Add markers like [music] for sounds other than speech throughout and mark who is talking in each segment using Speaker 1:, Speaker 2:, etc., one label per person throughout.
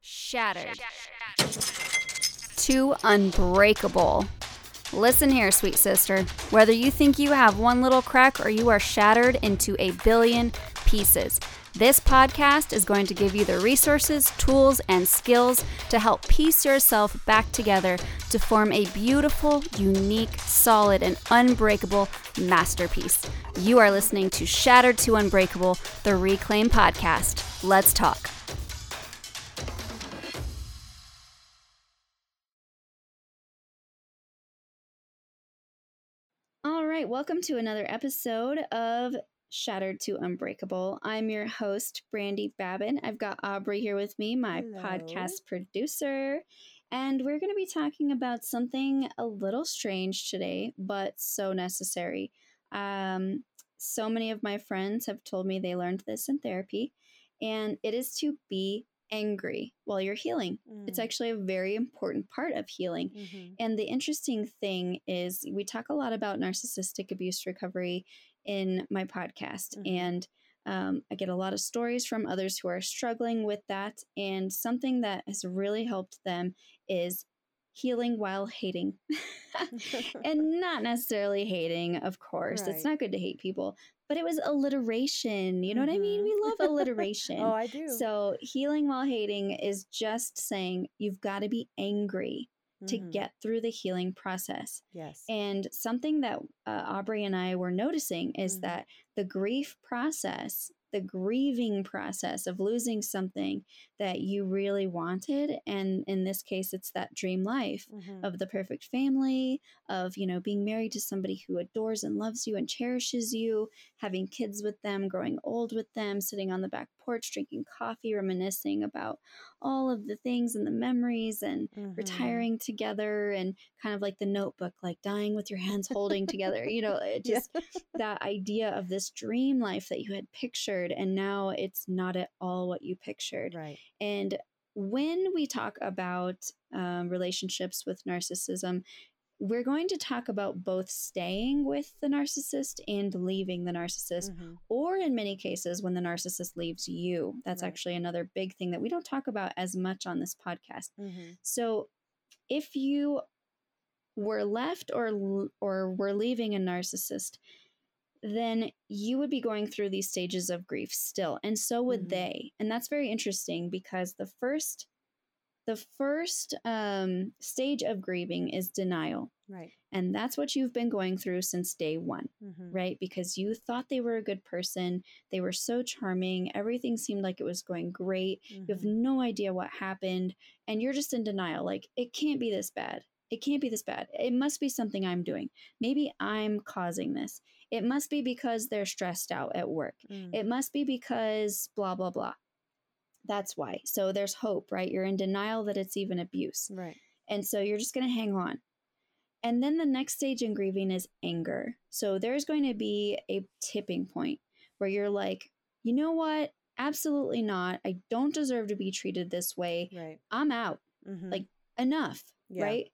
Speaker 1: Shattered. Too unbreakable. Listen here, sweet sister. Whether you think you have one little crack or you are shattered into a billion pieces, this podcast is going to give you the resources, tools, and skills to help piece yourself back together to form a beautiful, unique, solid, and unbreakable masterpiece. You are listening to Shattered to Unbreakable, the Reclaim Podcast. Let's talk. Right, welcome to another episode of Shattered to Unbreakable. I'm your host, Brandi Babin. I've got Aubrey here with me, my
Speaker 2: Hello.
Speaker 1: podcast producer, and we're going to be talking about something a little strange today, but so necessary. Um, so many of my friends have told me they learned this in therapy, and it is to be angry while you're healing. It's
Speaker 2: Mm.
Speaker 1: actually a very important part of healing.
Speaker 2: Mhm.
Speaker 1: And the interesting thing is, we talk a lot about narcissistic abuse recovery in my podcast.
Speaker 2: Mhm.
Speaker 1: And um, I get a lot of stories from others who are struggling with that. And something that has really helped them is healing while hating. [laughs] [laughs] and not necessarily hating, of course. It's not good to hate people, but it was alliteration. You know what I mean?
Speaker 2: Mhm.
Speaker 1: We love alliteration.
Speaker 2: oh, I do.
Speaker 1: So, healing while hating is just saying you've got to be angry to
Speaker 2: Mhm.
Speaker 1: get through the healing process.
Speaker 2: yes.
Speaker 1: And something that uh, Aubrey and I were noticing is
Speaker 2: Mhm.
Speaker 1: that the grief process, the grieving process of losing something that you really wanted, and in this case, it's that dream life
Speaker 2: Mhm.
Speaker 1: of the perfect family, of, you know, being married to somebody who adores and loves you and cherishes you, having kids with them, growing old with them, sitting on the back porch, drinking coffee, reminiscing about all of the things and the memories and
Speaker 2: Mhm.
Speaker 1: retiring together and kind of like the notebook, like dying with your hands holding together, you know, it [laughs]
Speaker 2: Yeah.
Speaker 1: just that idea of this dream life that you had pictured and now it's not at all what you pictured.
Speaker 2: right.
Speaker 1: And when we talk about um, relationships with narcissism, we're going to talk about both staying with the narcissist and leaving the narcissist,
Speaker 2: Mhm.
Speaker 1: or in many cases, when the narcissist leaves you. That's
Speaker 2: Right.
Speaker 1: actually another big thing that we don't talk about as much on this podcast.
Speaker 2: Mhm.
Speaker 1: So, if you were left or or were leaving a narcissist, then you would be going through these stages of grief still, and so would
Speaker 2: Mhm.
Speaker 1: they. And that's very interesting because the first the first um, stage of grieving is denial.
Speaker 2: Right.
Speaker 1: And that's what you've been going through since day one
Speaker 2: Mhm.
Speaker 1: right? Because you thought they were a good person. They were so charming. Everything seemed like it was going great. You have
Speaker 2: Mhm.
Speaker 1: no idea what happened. And you're just in denial. Like, it can't be this bad. It can't be this bad. It must be something I'm doing. Maybe I'm causing this. It must be because they're stressed out at work.
Speaker 2: Mm.
Speaker 1: It must be because blah, blah, blah. That's why. So there's hope, right? You're in denial that it's even abuse.
Speaker 2: Right.
Speaker 1: And so you're just going to hang on. And then the next stage in grieving is anger. So there's going to be a tipping point where you're like, you know what? Absolutely not. I don't deserve to be treated this way.
Speaker 2: Right.
Speaker 1: I'm out.
Speaker 2: Mhm.
Speaker 1: Like, enough,
Speaker 2: Yeah.
Speaker 1: right?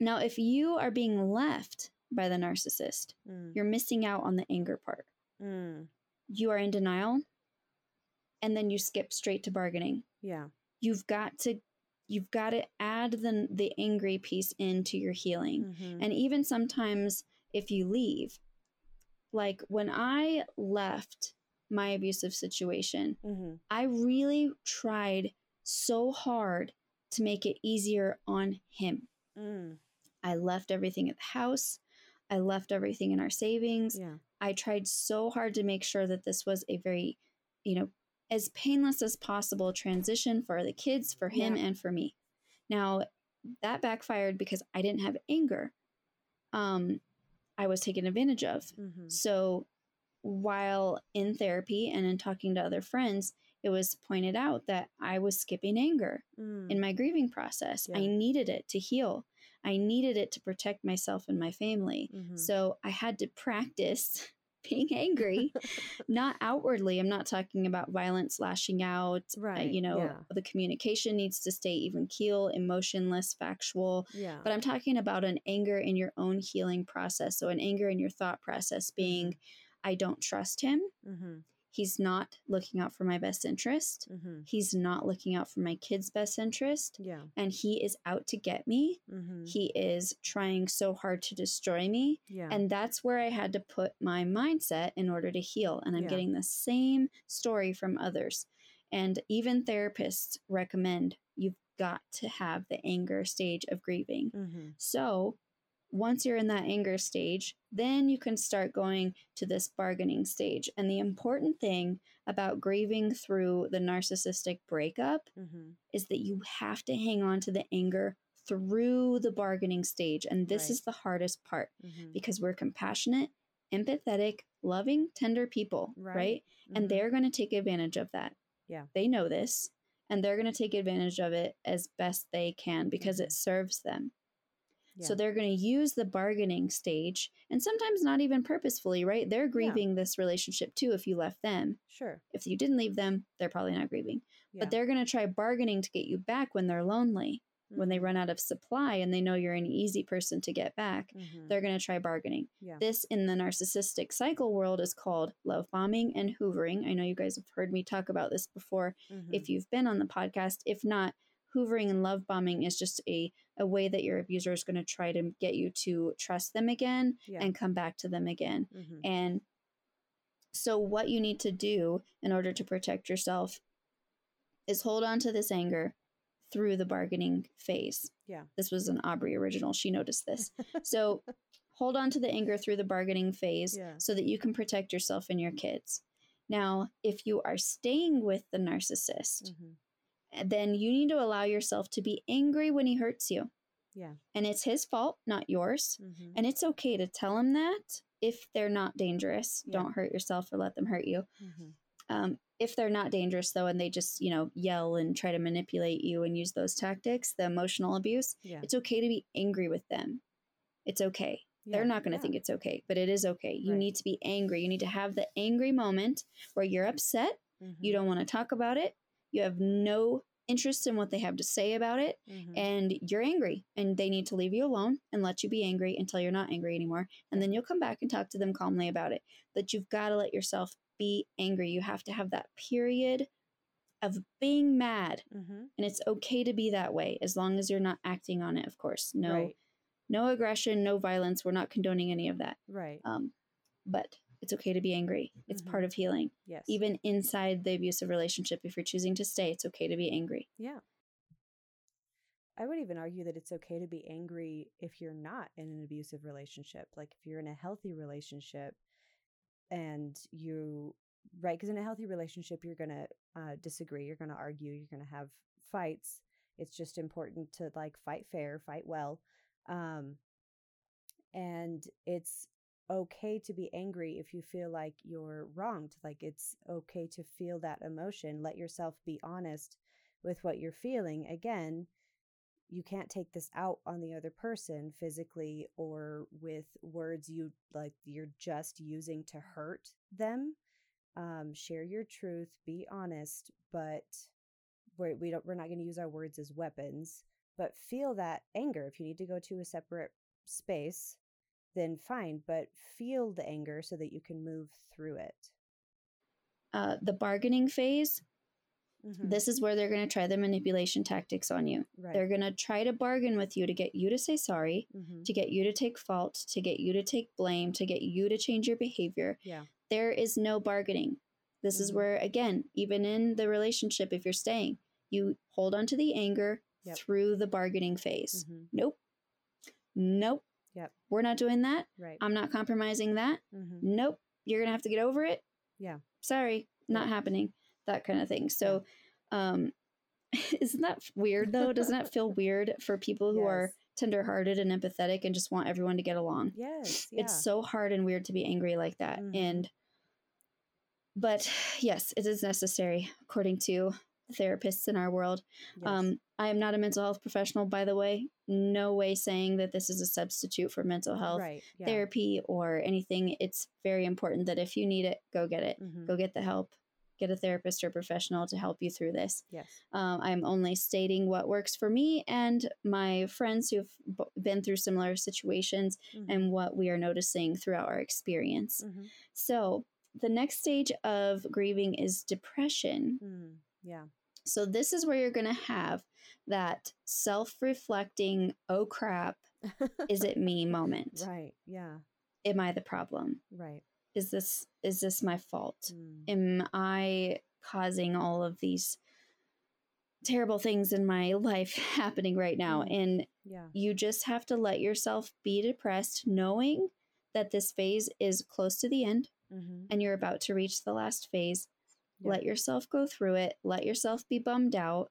Speaker 1: Now, if you are being left by the narcissist,
Speaker 2: Mm.
Speaker 1: you're missing out on the anger part.
Speaker 2: Mm.
Speaker 1: You are in denial, and then you skip straight to bargaining.
Speaker 2: Yeah.
Speaker 1: You've got to you've got to add the the angry piece into your healing.
Speaker 2: Mhm.
Speaker 1: And even sometimes if you leave, like when I left my abusive situation,
Speaker 2: Mhm.
Speaker 1: I really tried so hard to make it easier on him.
Speaker 2: Mm.
Speaker 1: I left everything at the house. I left everything in our savings.
Speaker 2: Yeah.
Speaker 1: I tried so hard to make sure that this was a very, you know, as painless as possible transition for the kids, for him,
Speaker 2: Yeah.
Speaker 1: and for me. Now, that backfired because I didn't have anger. Um, I was taken advantage of.
Speaker 2: Mhm.
Speaker 1: So, while in therapy and in talking to other friends, it was pointed out that I was skipping anger
Speaker 2: Mm.
Speaker 1: in my grieving process. I needed it to heal. I needed it to protect myself and my family.
Speaker 2: Mhm.
Speaker 1: So I had to practice [laughs] being angry, [laughs] not outwardly. I'm not talking about violence, lashing out. uh,
Speaker 2: Right,
Speaker 1: you know,
Speaker 2: yeah.
Speaker 1: the communication needs to stay even keel, emotionless, factual.
Speaker 2: Yeah.
Speaker 1: But I'm talking about an anger in your own healing process. So an anger in your thought process being, I don't trust him.
Speaker 2: mm-hmm.
Speaker 1: He's not looking out for my best interest.
Speaker 2: Mm-hmm.
Speaker 1: He's not looking out for my kids' best interest.
Speaker 2: Yeah.
Speaker 1: And he is out to get me.
Speaker 2: Mm-hmm.
Speaker 1: He is trying so hard to destroy me.
Speaker 2: Yeah.
Speaker 1: And that's where I had to put my mindset in order to heal. And I'm
Speaker 2: Yeah.
Speaker 1: getting the same story from others. And even therapists recommend you've got to have the anger stage of grieving.
Speaker 2: mm-hmm.
Speaker 1: So once you're in that anger stage, then you can start going to this bargaining stage. And the important thing about grieving through the narcissistic breakup
Speaker 2: Mm-hmm.
Speaker 1: is that you have to hang on to the anger through the bargaining stage. And this
Speaker 2: Right.
Speaker 1: is the hardest part
Speaker 2: Mm-hmm.
Speaker 1: because we're compassionate, empathetic, loving, tender people,
Speaker 2: Right.
Speaker 1: right? And they're going to take advantage of that.
Speaker 2: Yeah.
Speaker 1: They know this and they're going to take advantage of it as best they can because it serves them. So they're going to use the bargaining stage and sometimes not even purposefully, right? They're grieving this relationship too if you left them.
Speaker 2: sure.
Speaker 1: If you didn't leave them, they're probably not grieving.
Speaker 2: Yeah.
Speaker 1: But they're going to try bargaining to get you back when they're lonely, when they
Speaker 2: Mhm.
Speaker 1: run out of supply and they know you're an easy person to get back.
Speaker 2: Mhm.
Speaker 1: They're going to try bargaining.
Speaker 2: Yeah.
Speaker 1: This in the narcissistic cycle world is called love bombing and hoovering. I know you guys have heard me talk about this before
Speaker 2: Mhm.
Speaker 1: if you've been on the podcast. If not, hoovering and love bombing is just a, a way that your abuser is going to try to get you to trust them again
Speaker 2: yeah.
Speaker 1: and come back to them again.
Speaker 2: Mhm.
Speaker 1: And so, what you need to do in order to protect yourself is hold on to this anger through the bargaining phase.
Speaker 2: Yeah.
Speaker 1: This was an Aubrey original. She noticed this. [laughs] So, hold on to the anger through the bargaining phase
Speaker 2: Yeah.
Speaker 1: so that you can protect yourself and your kids. Now, if you are staying with the narcissist,
Speaker 2: Mhm.
Speaker 1: Then you need to allow yourself to be angry when he hurts you.
Speaker 2: Yeah.
Speaker 1: And it's his fault, not yours.
Speaker 2: Mhm.
Speaker 1: And it's okay to tell him that if they're not dangerous.
Speaker 2: Yeah.
Speaker 1: Don't hurt yourself or let them hurt you.
Speaker 2: Mhm.
Speaker 1: Um, if they're not dangerous, though, and they just, you know, yell and try to manipulate you and use those tactics, the emotional abuse,
Speaker 2: Yeah.
Speaker 1: it's okay to be angry with them. It's okay. They're not going to
Speaker 2: Yeah.
Speaker 1: think it's okay, but it is okay. You
Speaker 2: Right.
Speaker 1: need to be angry. You need to have the angry moment where you're upset. You
Speaker 2: Mhm.
Speaker 1: don't want to talk about it. You have no interest in what they have to say about it
Speaker 2: Mhm.
Speaker 1: and you're angry and they need to leave you alone and let you be angry until you're not angry anymore and then you'll come back and talk to them calmly about it but you've got to let yourself be angry you have to have that period of being mad
Speaker 2: Mhm.
Speaker 1: and it's okay to be that way as long as you're not acting on it of course no
Speaker 2: Right.
Speaker 1: no aggression no violence we're not condoning any of that
Speaker 2: Right.
Speaker 1: um, but it's okay to be angry it's
Speaker 2: Mhm.
Speaker 1: part of healing
Speaker 2: yes.
Speaker 1: even inside the abusive relationship if you're choosing to stay it's okay to be angry
Speaker 2: Yeah. I would even argue that it's okay to be angry if you're not in an abusive relationship. Like if you're in a healthy relationship and you, right? Because in a healthy relationship, you're going to uh, disagree, you're going to argue, you're going to have fights. It's just important to like fight fair, fight well. Um, and it's okay to be angry if you feel like you're wronged. Like it's okay to feel that emotion. Let yourself be honest with what you're feeling. Again, you can't take this out on the other person physically or with words you like you're just using to hurt them. Um, share your truth, be honest, but we're, we don't, we're not going to use our words as weapons. But feel that anger. If you need to go to a separate space, then fine. But feel the anger so that you can move through it.
Speaker 1: uh, the bargaining phase
Speaker 2: Mhm.
Speaker 1: this is where they're going to try the manipulation tactics on you
Speaker 2: right.
Speaker 1: they're going to try to bargain with you to get you to say sorry
Speaker 2: Mhm.
Speaker 1: to get you to take fault to get you to take blame to get you to change your behavior
Speaker 2: Yeah.
Speaker 1: there is no bargaining this is
Speaker 2: Mhm.
Speaker 1: where again even in the relationship if you're staying you hold on to the anger
Speaker 2: Yep.
Speaker 1: through the bargaining phase
Speaker 2: Mhm.
Speaker 1: nope nope
Speaker 2: Yep.
Speaker 1: we're not doing that
Speaker 2: Right.
Speaker 1: i'm not compromising that
Speaker 2: Mhm.
Speaker 1: nope you're gonna have to get over it
Speaker 2: Yeah.
Speaker 1: sorry not happening that kind of thing so um [laughs] isn't that weird though doesn't that feel weird for people who are tenderhearted and empathetic and just want everyone to get along
Speaker 2: Yes. [sighs] Yeah.
Speaker 1: it's so hard and weird to be angry like that
Speaker 2: Mhm.
Speaker 1: and but [sighs] yes it is necessary according to therapists in our world
Speaker 2: Yes.
Speaker 1: um, I am not a mental health professional, by the way. No way saying that this is a substitute for mental health
Speaker 2: right. Yeah.
Speaker 1: therapy or anything. It's very important that if you need it, go get it.
Speaker 2: Mhm.
Speaker 1: Go get the help. Get a therapist or professional to help you through this.
Speaker 2: Yes.
Speaker 1: Um, I'm only stating what works for me and my friends who've b- been through similar situations
Speaker 2: Mhm.
Speaker 1: and what we are noticing throughout our experience.
Speaker 2: Mhm.
Speaker 1: So, the next stage of grieving is depression.
Speaker 2: Mm, yeah.
Speaker 1: So this is where you're going to have that self-reflecting, oh crap, is it me [laughs] moment.
Speaker 2: right. Yeah.
Speaker 1: Am I the problem?
Speaker 2: Right.
Speaker 1: Is this is this my fault?
Speaker 2: Mm,
Speaker 1: Am I causing all of these terrible things in my [laughs] life happening right now?
Speaker 2: Mm.
Speaker 1: And
Speaker 2: yeah.
Speaker 1: you just have to let yourself be depressed knowing that this phase is close to the end
Speaker 2: Mm-hmm.
Speaker 1: and you're about to reach the last phase.
Speaker 2: Yeah.
Speaker 1: Let yourself go through it. Let yourself be bummed out.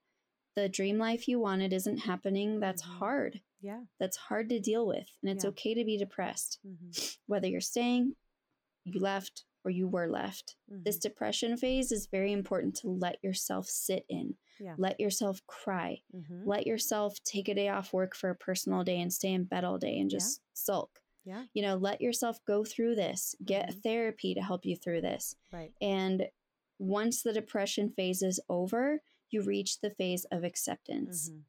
Speaker 1: The dream life you wanted isn't happening. That's
Speaker 2: Mhm.
Speaker 1: hard.
Speaker 2: Yeah.
Speaker 1: That's hard to deal with. And it's
Speaker 2: Yeah.
Speaker 1: okay to be depressed,
Speaker 2: Mm-hmm. [sniffs]
Speaker 1: whether you're staying, you left, or you were left. This depression phase is very important to let yourself sit in.
Speaker 2: Yeah.
Speaker 1: Let yourself cry.
Speaker 2: Mm-hmm.
Speaker 1: Let yourself take a day off work for a personal day and stay in bed all day and
Speaker 2: Yeah.
Speaker 1: just sulk.
Speaker 2: Yeah.
Speaker 1: You know, let yourself go through this. Get
Speaker 2: Mhm.
Speaker 1: therapy to help you through this.
Speaker 2: Right.
Speaker 1: And once the depression phase is over, you reach the phase of acceptance.
Speaker 2: Mm-hmm.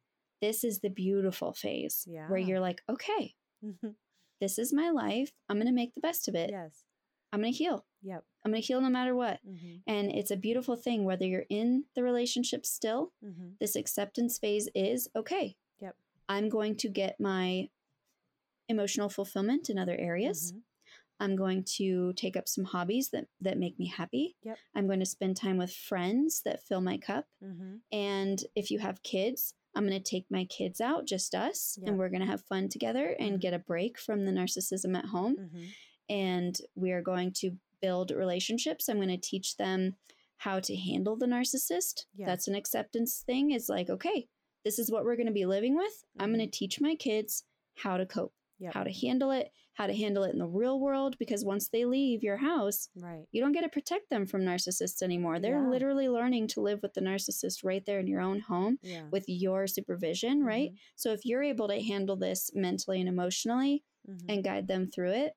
Speaker 1: This is the beautiful phase where you're like, okay,
Speaker 2: Mm-hmm. [laughs]
Speaker 1: this is my life. I'm going to make the best of it.
Speaker 2: yes.
Speaker 1: I'm going to heal.
Speaker 2: Yep.
Speaker 1: I'm going to heal no matter what.
Speaker 2: Mm-hmm.
Speaker 1: And it's a beautiful thing, whether you're in the relationship still,
Speaker 2: Mm-hmm.
Speaker 1: this acceptance phase is okay.
Speaker 2: Yep.
Speaker 1: I'm going to get my emotional fulfillment in other areas.
Speaker 2: Mhm.
Speaker 1: I'm going to take up some hobbies that, that make me happy.
Speaker 2: Yep.
Speaker 1: I'm going to spend time with friends that fill my cup.
Speaker 2: Mm-hmm.
Speaker 1: And if you have kids, I'm going to take my kids out, just us,
Speaker 2: Yeah.
Speaker 1: and we're going to have fun together and
Speaker 2: Mhm.
Speaker 1: get a break from the narcissism at home.
Speaker 2: Mm-hmm.
Speaker 1: And we are going to build relationships. I'm going to teach them how to handle the narcissist.
Speaker 2: Yeah.
Speaker 1: That's an acceptance thing. Is like, okay, this is what we're going to be living with. I'm going to teach my kids how to cope,
Speaker 2: Yep.
Speaker 1: how to handle it, how to handle it in the real world. Because once they leave your house,
Speaker 2: Right.
Speaker 1: you don't get to protect them from narcissists anymore. They're
Speaker 2: Yeah.
Speaker 1: literally learning to live with the narcissist right there in your own home
Speaker 2: Yeah.
Speaker 1: with your supervision, right?
Speaker 2: Mhm.
Speaker 1: So if you're able to handle this mentally and emotionally
Speaker 2: Mhm.
Speaker 1: and guide them through it,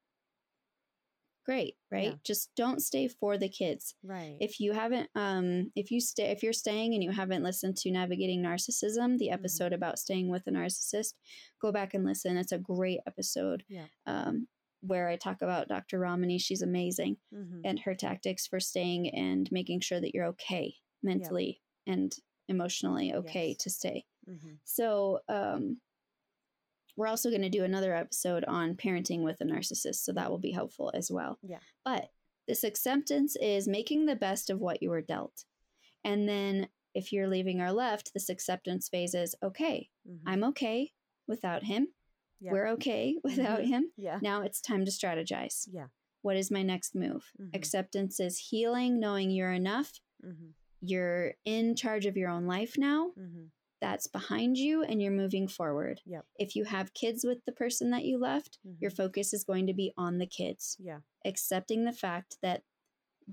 Speaker 1: great, right?
Speaker 2: Yeah.
Speaker 1: Just don't stay for the kids.
Speaker 2: right.
Speaker 1: If you haven't um if you stay if you're staying and you haven't listened to Navigating Narcissism,
Speaker 2: Mm-hmm.
Speaker 1: the episode about staying with a narcissist, go back and listen. It's a great episode.
Speaker 2: Yeah.
Speaker 1: Um where I talk about Dr. Ramani, she's amazing
Speaker 2: mm-hmm.
Speaker 1: and her tactics for staying and making sure that you're okay mentally and emotionally okay
Speaker 2: Yes.
Speaker 1: to stay.
Speaker 2: mm-hmm.
Speaker 1: So, um, we're also going to do another episode on parenting with a narcissist, so that will be helpful as well.
Speaker 2: Yeah.
Speaker 1: But this acceptance is making the best of what you were dealt. And then if you're leaving our left, this acceptance phase is okay,
Speaker 2: Mm-hmm.
Speaker 1: I'm okay without him.
Speaker 2: Yeah.
Speaker 1: We're okay [laughs] without
Speaker 2: Mhm.
Speaker 1: him.
Speaker 2: yeah.
Speaker 1: Now it's time to strategize.
Speaker 2: Yeah.
Speaker 1: What is my next move?
Speaker 2: Mhm.
Speaker 1: Acceptance is healing, knowing you're enough.
Speaker 2: Mm-hmm.
Speaker 1: You're in charge of your own life now.
Speaker 2: Mm-hmm.
Speaker 1: That's behind you and you're moving forward.
Speaker 2: Yep.
Speaker 1: If you have kids with the person that you left, your
Speaker 2: Mhm.
Speaker 1: focus is going to be on the kids,
Speaker 2: Yeah.
Speaker 1: accepting the fact that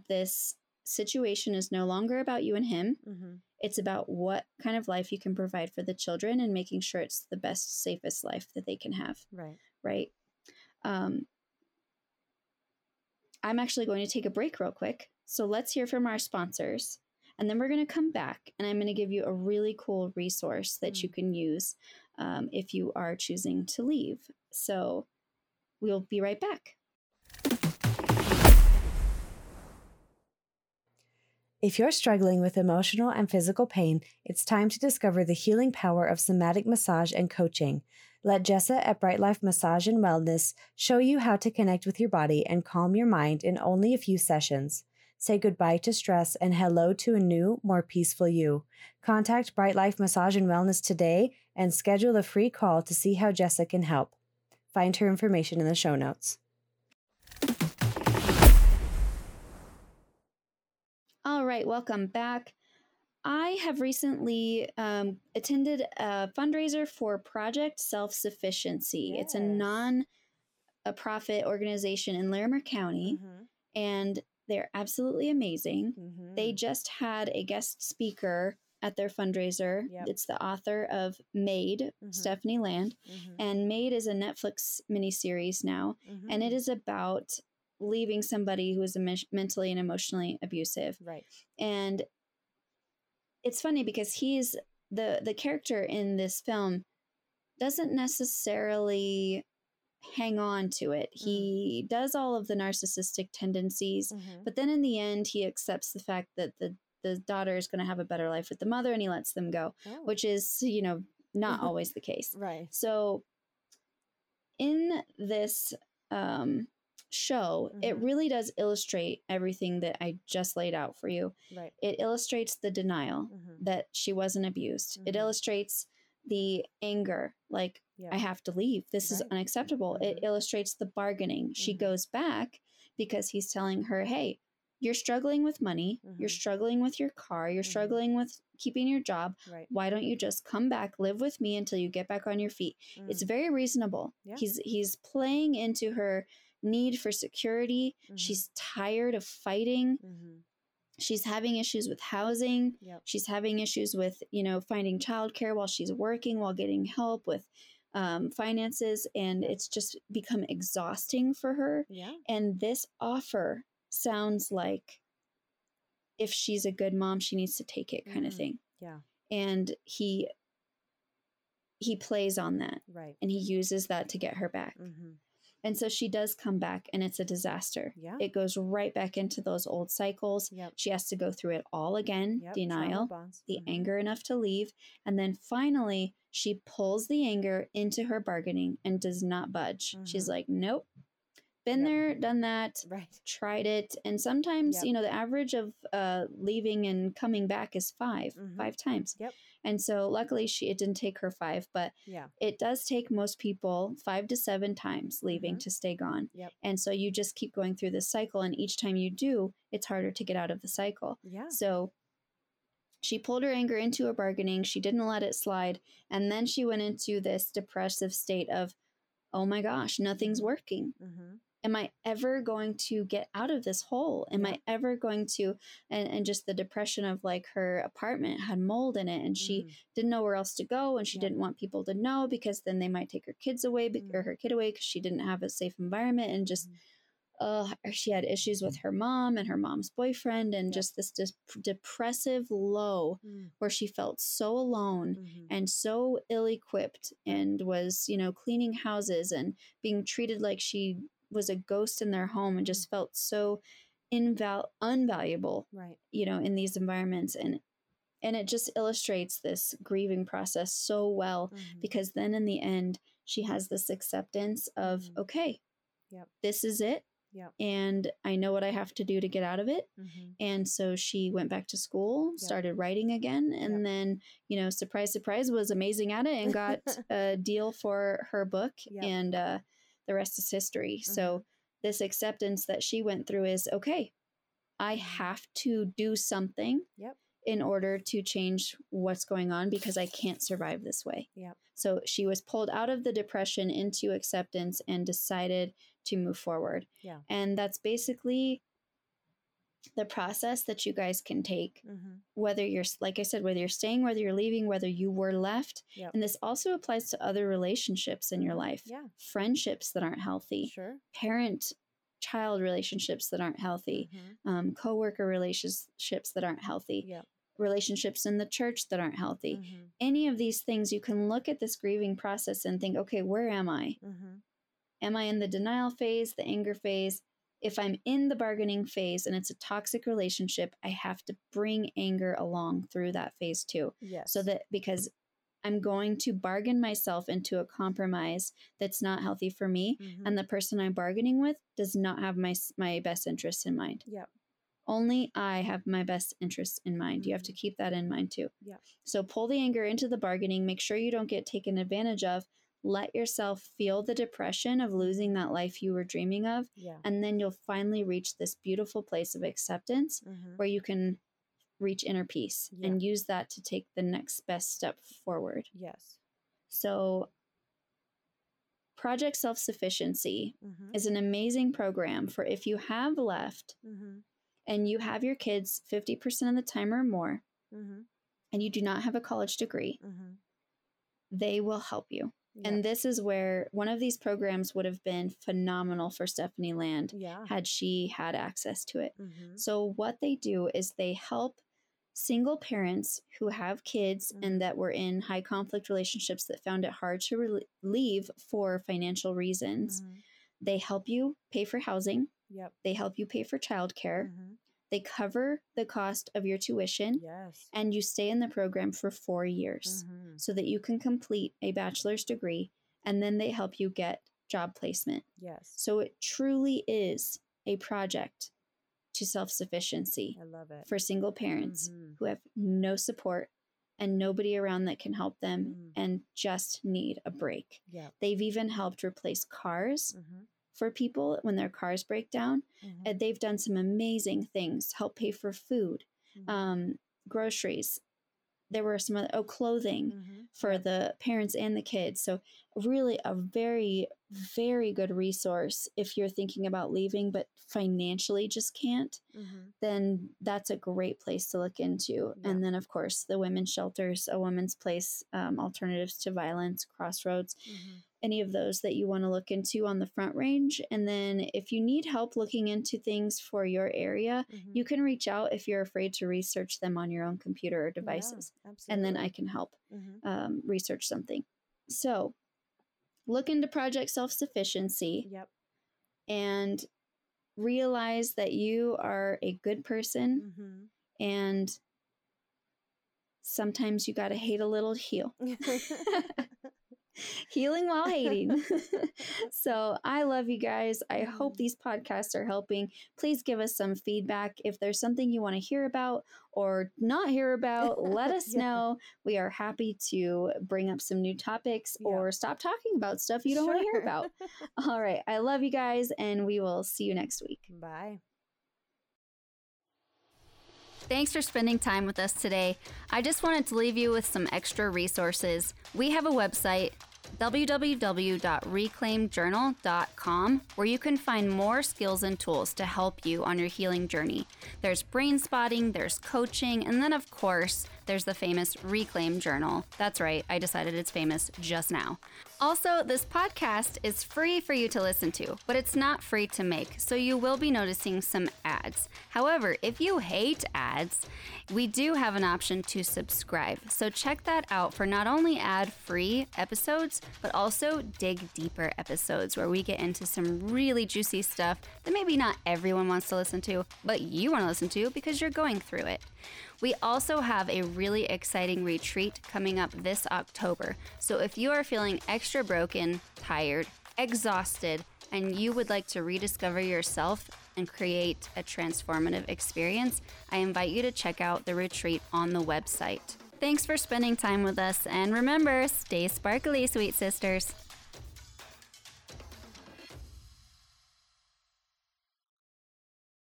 Speaker 1: this situation is no longer about you and him.
Speaker 2: Mm-hmm.
Speaker 1: It's about what kind of life you can provide for the children and making sure it's the best, safest life that they can have
Speaker 2: Right.
Speaker 1: right? Um, I'm actually going to take a break real quick. So let's hear from our sponsors. And then we're going to come back and I'm going to give you a really cool resource that you can use um, if you are choosing to leave. So we'll be right back.
Speaker 2: If you're struggling with emotional and physical pain, it's time to discover the healing power of somatic massage and coaching. Let Jessa at Brightlife Massage and Wellness show you how to connect with your body and calm your mind in only a few sessions. Say goodbye to stress and hello to a new, more peaceful you. Contact Brightlife Massage and Wellness today and schedule a free call to see how Jessica can help. Find her information in the show notes.
Speaker 1: All right, welcome back. I have recently um, attended a fundraiser for Project Self Sufficiency. It's a non a profit organization in Larimer County, and they're absolutely amazing. They mm-hmm. just had a guest speaker at their fundraiser.
Speaker 2: Yep.
Speaker 1: It's the author of Maid,
Speaker 2: Mhm.
Speaker 1: Stephanie Land. Mm-hmm. And Maid is a Netflix miniseries now, and it mm-hmm. is about leaving somebody who is emo- mentally and emotionally abusive.
Speaker 2: right.
Speaker 1: And it's funny because he's the the character in this film doesn't necessarily hang on to it. He does all of the narcissistic tendencies,
Speaker 2: Mhm.
Speaker 1: but then in the end, he accepts the fact that the the daughter is going to have a better life with the mother, and he lets them go,
Speaker 2: Oh,
Speaker 1: which is you know not [laughs] always the case.
Speaker 2: right.
Speaker 1: So, in this um, show, it
Speaker 2: Mhm.
Speaker 1: really does illustrate everything that I just laid out for you.
Speaker 2: Right.
Speaker 1: It illustrates the denial
Speaker 2: Mhm.
Speaker 1: that she wasn't abused. It
Speaker 2: Mhm.
Speaker 1: illustrates the anger, like,
Speaker 2: Yeah.
Speaker 1: I have to leave. This is unacceptable. It
Speaker 2: Mhm.
Speaker 1: illustrates the bargaining. She
Speaker 2: Mhm.
Speaker 1: goes back because he's telling her, hey, you're struggling with money. You're
Speaker 2: Mhm.
Speaker 1: struggling with your car. You're
Speaker 2: Mhm.
Speaker 1: struggling with keeping your job.
Speaker 2: right.
Speaker 1: Why don't you just come back, live with me until you get back on your feet? It's
Speaker 2: Mm.
Speaker 1: very reasonable.
Speaker 2: Yeah.
Speaker 1: He's he's playing into her need for security.
Speaker 2: Mhm.
Speaker 1: She's tired of fighting. She's having issues with housing.
Speaker 2: Yep.
Speaker 1: She's having issues with, you know, finding childcare while she's working, while getting help with um, finances. And it's just become exhausting for her.
Speaker 2: Yeah.
Speaker 1: And this offer sounds like if she's a good mom, she needs to take it kind of
Speaker 2: Mhm.
Speaker 1: thing.
Speaker 2: Yeah.
Speaker 1: And he he plays on that
Speaker 2: Right.
Speaker 1: and he uses that to get her back.
Speaker 2: Mm-hmm.
Speaker 1: And so she does come back and it's a disaster.
Speaker 2: Yeah.
Speaker 1: It goes right back into those old cycles.
Speaker 2: Yep.
Speaker 1: She has to go through it all again
Speaker 2: Yep.
Speaker 1: denial, the
Speaker 2: Mhm.
Speaker 1: anger enough to leave. And then finally, she pulls the anger into her bargaining and does not budge. She's
Speaker 2: Mhm.
Speaker 1: like, nope, been
Speaker 2: Yep.
Speaker 1: there, done that,
Speaker 2: Right.
Speaker 1: tried it. And sometimes,
Speaker 2: Yep.
Speaker 1: you know, the average of uh, leaving and coming back is 5
Speaker 2: Mhm.
Speaker 1: five times.
Speaker 2: Yep.
Speaker 1: And so luckily, she it didn't take her five, but
Speaker 2: Yeah.
Speaker 1: it does take most people five to seven times leaving
Speaker 2: Mhm.
Speaker 1: to stay gone.
Speaker 2: Yep.
Speaker 1: And so you just keep going through this cycle. And each time you do, it's harder to get out of the cycle.
Speaker 2: Yeah.
Speaker 1: So she pulled her anger into her bargaining. She didn't let it slide. And then she went into this depressive state of, oh my gosh, nothing's
Speaker 2: Mhm.
Speaker 1: working.
Speaker 2: Mm-hmm.
Speaker 1: Am I ever going to get out of this hole? Am I ever going to? And, and just the depression of like her apartment had mold in it and she didn't know where else to go and she
Speaker 2: Mm. Yeah.
Speaker 1: didn't want people to know because then they might take her kids away be- or
Speaker 2: Mm.
Speaker 1: her kid away because she didn't have a safe environment and just
Speaker 2: Mhm.
Speaker 1: uh she had issues with her mom and her mom's boyfriend and
Speaker 2: Yep.
Speaker 1: just this dis- depressive low
Speaker 2: Mm.
Speaker 1: where she felt so alone
Speaker 2: Mhm.
Speaker 1: and so ill-equipped and was you know cleaning houses and being treated like she was a ghost in their home and
Speaker 2: Mm.
Speaker 1: just felt so inval- unvaluable
Speaker 2: Right.
Speaker 1: you know in these environments and and it just illustrates this grieving process so well
Speaker 2: Mhm.
Speaker 1: because then in the end she has this acceptance of
Speaker 2: Mhm.
Speaker 1: okay
Speaker 2: Yep.
Speaker 1: this is it
Speaker 2: Yep.
Speaker 1: and i know what i have to do to get out of it
Speaker 2: Mhm.
Speaker 1: and so she went back to school started writing again and
Speaker 2: Yep.
Speaker 1: then you know surprise surprise was amazing at it and got [laughs] a deal for her book
Speaker 2: Yep.
Speaker 1: and uh, the rest is history so this acceptance that she went through is okay i
Speaker 2: Mhm.
Speaker 1: have to do something
Speaker 2: Yep.
Speaker 1: in order to change what's going on because i can't survive this way
Speaker 2: Yep.
Speaker 1: so she was pulled out of the depression into acceptance and decided to move forward
Speaker 2: Yeah.
Speaker 1: and that's basically the process that you guys can take
Speaker 2: Mm-hmm.
Speaker 1: whether you're like i said whether you're staying whether you're leaving whether you were left
Speaker 2: Yep.
Speaker 1: and this also applies to other relationships in your life
Speaker 2: Yeah.
Speaker 1: friendships that aren't healthy
Speaker 2: Sure.
Speaker 1: parent child relationships that aren't healthy
Speaker 2: Mhm.
Speaker 1: um, co-worker relationships that aren't healthy
Speaker 2: Yep.
Speaker 1: relationships in the church that aren't healthy
Speaker 2: Mhm.
Speaker 1: any of these things you can look at this grieving process and think okay where am i
Speaker 2: Mhm.
Speaker 1: am i in the denial phase the anger phase if i'm in the bargaining phase and it's a toxic relationship i have to bring anger along through that phase too
Speaker 2: Yes.
Speaker 1: so that because i'm going to bargain myself into a compromise that's not healthy for me
Speaker 2: Mhm.
Speaker 1: and the person i'm bargaining with does not have my my best interests in mind
Speaker 2: Yep.
Speaker 1: only I have my best interests in mind. You have to keep that in mind too.
Speaker 2: Yeah.
Speaker 1: So pull the anger into the bargaining. Make sure you don't get taken advantage of. Let yourself feel the depression of losing that life you were dreaming of.
Speaker 2: Yeah.
Speaker 1: And then you'll finally reach this beautiful place of acceptance
Speaker 2: Mhm.
Speaker 1: where you can reach inner peace
Speaker 2: Yeah.
Speaker 1: and use that to take the next best step forward.
Speaker 2: Yes.
Speaker 1: So, Project Self Sufficiency
Speaker 2: Mhm.
Speaker 1: is an amazing program for if you have left
Speaker 2: Mhm.
Speaker 1: and you have your kids 50% of the time or more,
Speaker 2: Mhm.
Speaker 1: and you do not have a college degree,
Speaker 2: Mhm.
Speaker 1: they will help you. And this is where one of these programs would have been phenomenal for Stephanie Land
Speaker 2: yeah.
Speaker 1: had she had access to it.
Speaker 2: Mhm.
Speaker 1: So, what they do is they help single parents who have kids
Speaker 2: Mhm.
Speaker 1: and that were in high conflict relationships that found it hard to rel leave for financial reasons.
Speaker 2: Mhm.
Speaker 1: They help you pay for housing,
Speaker 2: Yep.
Speaker 1: they help you pay for childcare,
Speaker 2: Mhm.
Speaker 1: They cover the cost of your tuition,
Speaker 2: Yes.
Speaker 1: and you stay in the program for four years
Speaker 2: Mhm.
Speaker 1: so that you can complete a bachelor's degree and then they help you get job placement.
Speaker 2: Yes.
Speaker 1: So it truly is a project to self sufficiency
Speaker 2: I love it.
Speaker 1: for single parents
Speaker 2: Mhm.
Speaker 1: who have no support and nobody around that can help them
Speaker 2: Mm.
Speaker 1: and just need a break.
Speaker 2: Yep.
Speaker 1: They've even helped replace cars
Speaker 2: Mhm.
Speaker 1: For people when their cars break down.
Speaker 2: Mhm.
Speaker 1: And they've done some amazing things, help pay for food,
Speaker 2: Mhm.
Speaker 1: um, groceries. There were some other, oh, clothing
Speaker 2: Mhm.
Speaker 1: For the parents and the kids. So, really, a very, very good resource if you're thinking about leaving but financially just can't.
Speaker 2: Mhm.
Speaker 1: Then that's a great place to look into.
Speaker 2: Yeah.
Speaker 1: And then, of course, the women's shelters, a woman's place, um, alternatives to violence, crossroads,
Speaker 2: Mhm.
Speaker 1: any of those that you want to look into on the front range. And then, if you need help looking into things for your area,
Speaker 2: Mhm.
Speaker 1: you can reach out if you're afraid to research them on your own computer or devices.
Speaker 2: Yeah,
Speaker 1: And then I can help
Speaker 2: Mhm.
Speaker 1: um, research something. So, look into project self sufficiency
Speaker 2: Yep.
Speaker 1: and realize that you are a good person
Speaker 2: Mhm.
Speaker 1: and sometimes you got to hate a little to heal. [laughs] [laughs] [laughs] Healing while hating. [laughs] [laughs] so, I love you guys. I hope
Speaker 2: Mhm.
Speaker 1: these podcasts are helping. Please give us some feedback. If there's something you want to hear about or not hear about, let [laughs] us
Speaker 2: Yeah.
Speaker 1: know. We are happy to bring up some new topics
Speaker 2: Yeah.
Speaker 1: or stop talking about stuff you don't want to hear about. All right. I love you guys, and we will see you next week.
Speaker 2: Bye.
Speaker 3: Thanks for spending time with us today. I just wanted to leave you with some extra resources. We have a website, www.reclaimjournal.com, where you can find more skills and tools to help you on your healing journey. There's brain spotting, there's coaching, and then, of course, there's the famous Reclaim Journal. That's right, I decided it's famous just now. Also, this podcast is free for you to listen to, but it's not free to make, so you will be noticing some ads. However, if you hate ads, we do have an option to subscribe. So check that out for not only ad free episodes, but also dig deeper episodes where we get into some really juicy stuff that maybe not everyone wants to listen to, but you want to listen to because you're going through it. We also have a really exciting retreat coming up this October. So if you are feeling extra broken, tired, exhausted, and you would like to rediscover yourself and create a transformative experience, I invite you to check out the retreat on the website. Thanks for spending time with us, and remember, stay sparkly, sweet sisters.